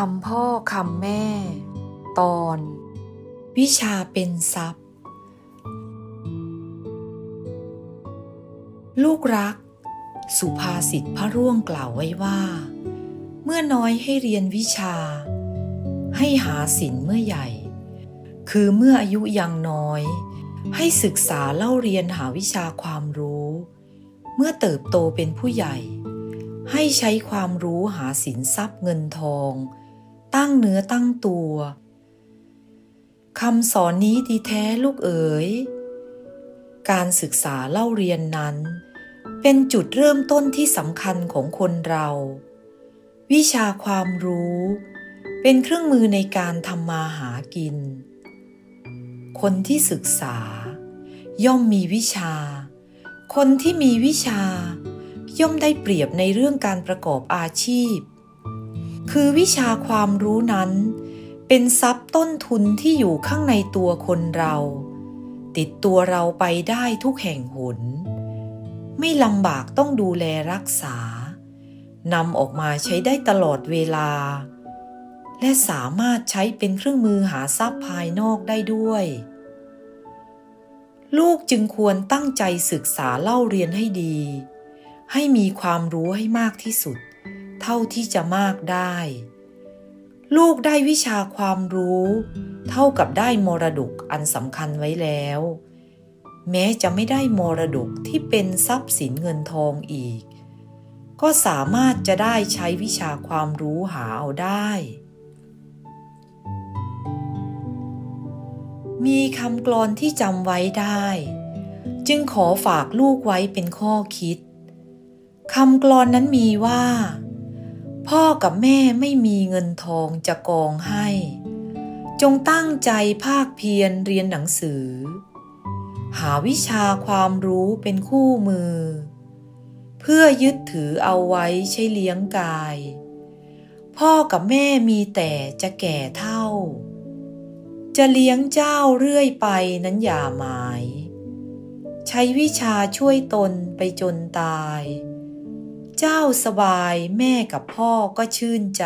คำพ่อคำแม่ ตอน วิชาเป็นทรัพย์ ลูกรัก สุภาษิตพระร่วงกล่าวไว้ว่า เมื่อน้อยให้เรียนวิชา ให้หาศิลเมื่อใหญ่ คือเมื่ออายุยังน้อย ให้ศึกษาเล่าเรียนหาวิชาความรู้ เมื่อเติบโตเป็นผู้ใหญ่ให้ใช้ความรู้หาสินทรัพย์เงินทอง ตั้งเนื้อตั้งตัวคำสอนนี้ดีแท้ลูกเอ๋ย การศึกษาเล่าเรียนนั้น เป็นจุดเริ่มต้นที่สำคัญของคนเรา วิชาความรู้ เป็นเครื่องมือในการทำมาหากิน คนที่ศึกษา ย่อมมีวิชา คนที่มีวิชา ย่อมได้เปรียบในเรื่องการประกอบอาชีพ คือวิชาความรู้นั้น เป็นทรัพย์ต้นทุนที่อยู่ข้างในตัวคนเรา ติดตัวเราไปได้ทุกแห่งหน ไม่ลำบากต้องดูแลรักษานำออกมาใช้ได้ตลอดเวลา และสามารถใช้เป็นเครื่องมือหาทรัพย์ภายนอกได้ด้วย ลูกจึงควรตั้งใจศึกษาเล่าเรียนให้ดี ให้มีความรู้ให้มากที่สุด เท่าที่จะมากได้ ลูกได้วิชาความรู้ เท่ากับได้มรดกอันสำคัญไว้แล้ว แม้จะไม่ได้มรดกที่เป็นทรัพย์สินเงินทองอีก ก็สามารถจะได้ใช้วิชาความรู้หาเอาได้ มีคำกลอนที่จำไว้ได้ จึงขอฝากลูกไว้เป็นข้อคิดคำกลอนนั้นมีว่า พ่อกับแม่ไม่มีเงินทองจะกองให้ จงตั้งใจภาคเพียรเรียนหนังสือ หาวิชาความรู้เป็นคู่มือ เพื่อยึดถือเอาไว้ใช้เลี้ยงกาย พ่อกับแม่มีแต่จะแก่เท่า จะเลี้ยงเจ้าเรื่อยไปนั้นอย่าหมาย ใช้วิชาช่วยตนไปจนตาย เจ้าสบายแม่กับพ่อก็ชื่นใจ